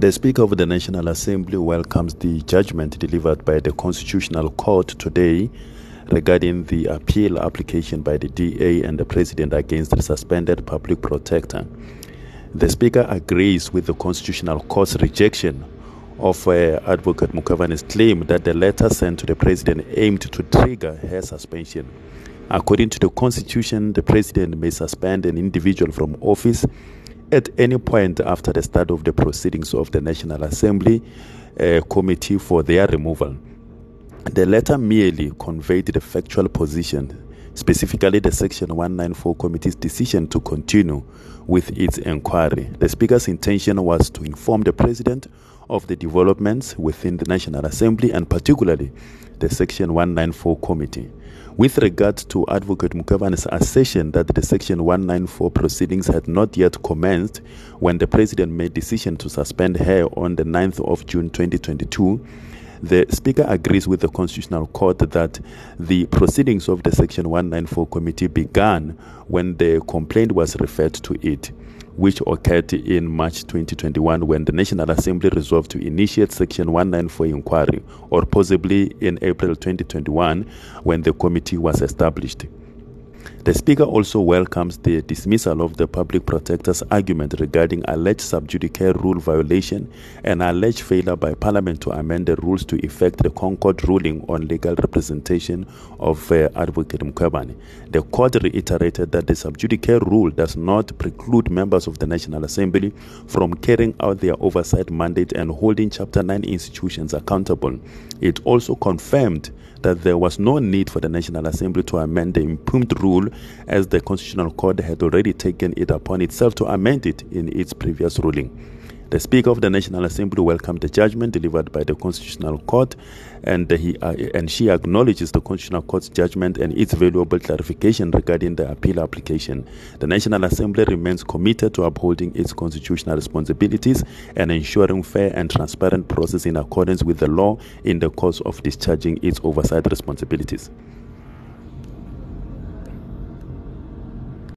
The Speaker of the National Assembly welcomes the judgment delivered by the Constitutional Court today regarding the appeal application by the DA and the President against the suspended public protector. The Speaker agrees with the Constitutional Court's rejection of uh, Advocate Mkhwebane's claim that the letter sent to the President aimed to trigger her suspension. According to the Constitution, the President may suspend an individual from office at any point after the start of the proceedings of the National Assembly uh, Committee for their removal. The letter merely conveyed the factual position, specifically the Section 194 Committee's decision to continue with its inquiry. The Speaker's intention was to inform the President of the developments within the National Assembly and particularly the Section 194 Committee. With regard to Advocate Mkhwebane's assertion that the Section 194 proceedings had not yet commenced when the President made decision to suspend her on the 9th of June 2022, the Speaker agrees with the Constitutional Court that the proceedings of the Section 194 Committee began when the complaint was referred to it which occurred in March 2021 when the National Assembly resolved to initiate Section 194 inquiry, or possibly in April 2021 when the committee was established. The Speaker also welcomes the dismissal of the Public Protector's argument regarding alleged sub judice rule violation and alleged failure by Parliament to amend the rules to effect the ConCourt ruling on legal representation of uh, Advocate Mkhwebane. The court reiterated that the sub judice rule does not preclude members of the National Assembly from carrying out their oversight mandate and holding Chapter 9 institutions accountable. It also confirmed that there was no need for the National Assembly to amend the impugned rule as the Constitutional Court had already taken it upon itself to amend it in its previous ruling. The Speaker of the National Assembly welcomed the judgment delivered by the Constitutional Court, and he uh, and she acknowledges the Constitutional Court's judgment and its valuable clarification regarding the appeal application. The National Assembly remains committed to upholding its constitutional responsibilities and ensuring fair and transparent process in accordance with the law in the course of discharging its oversight responsibilities.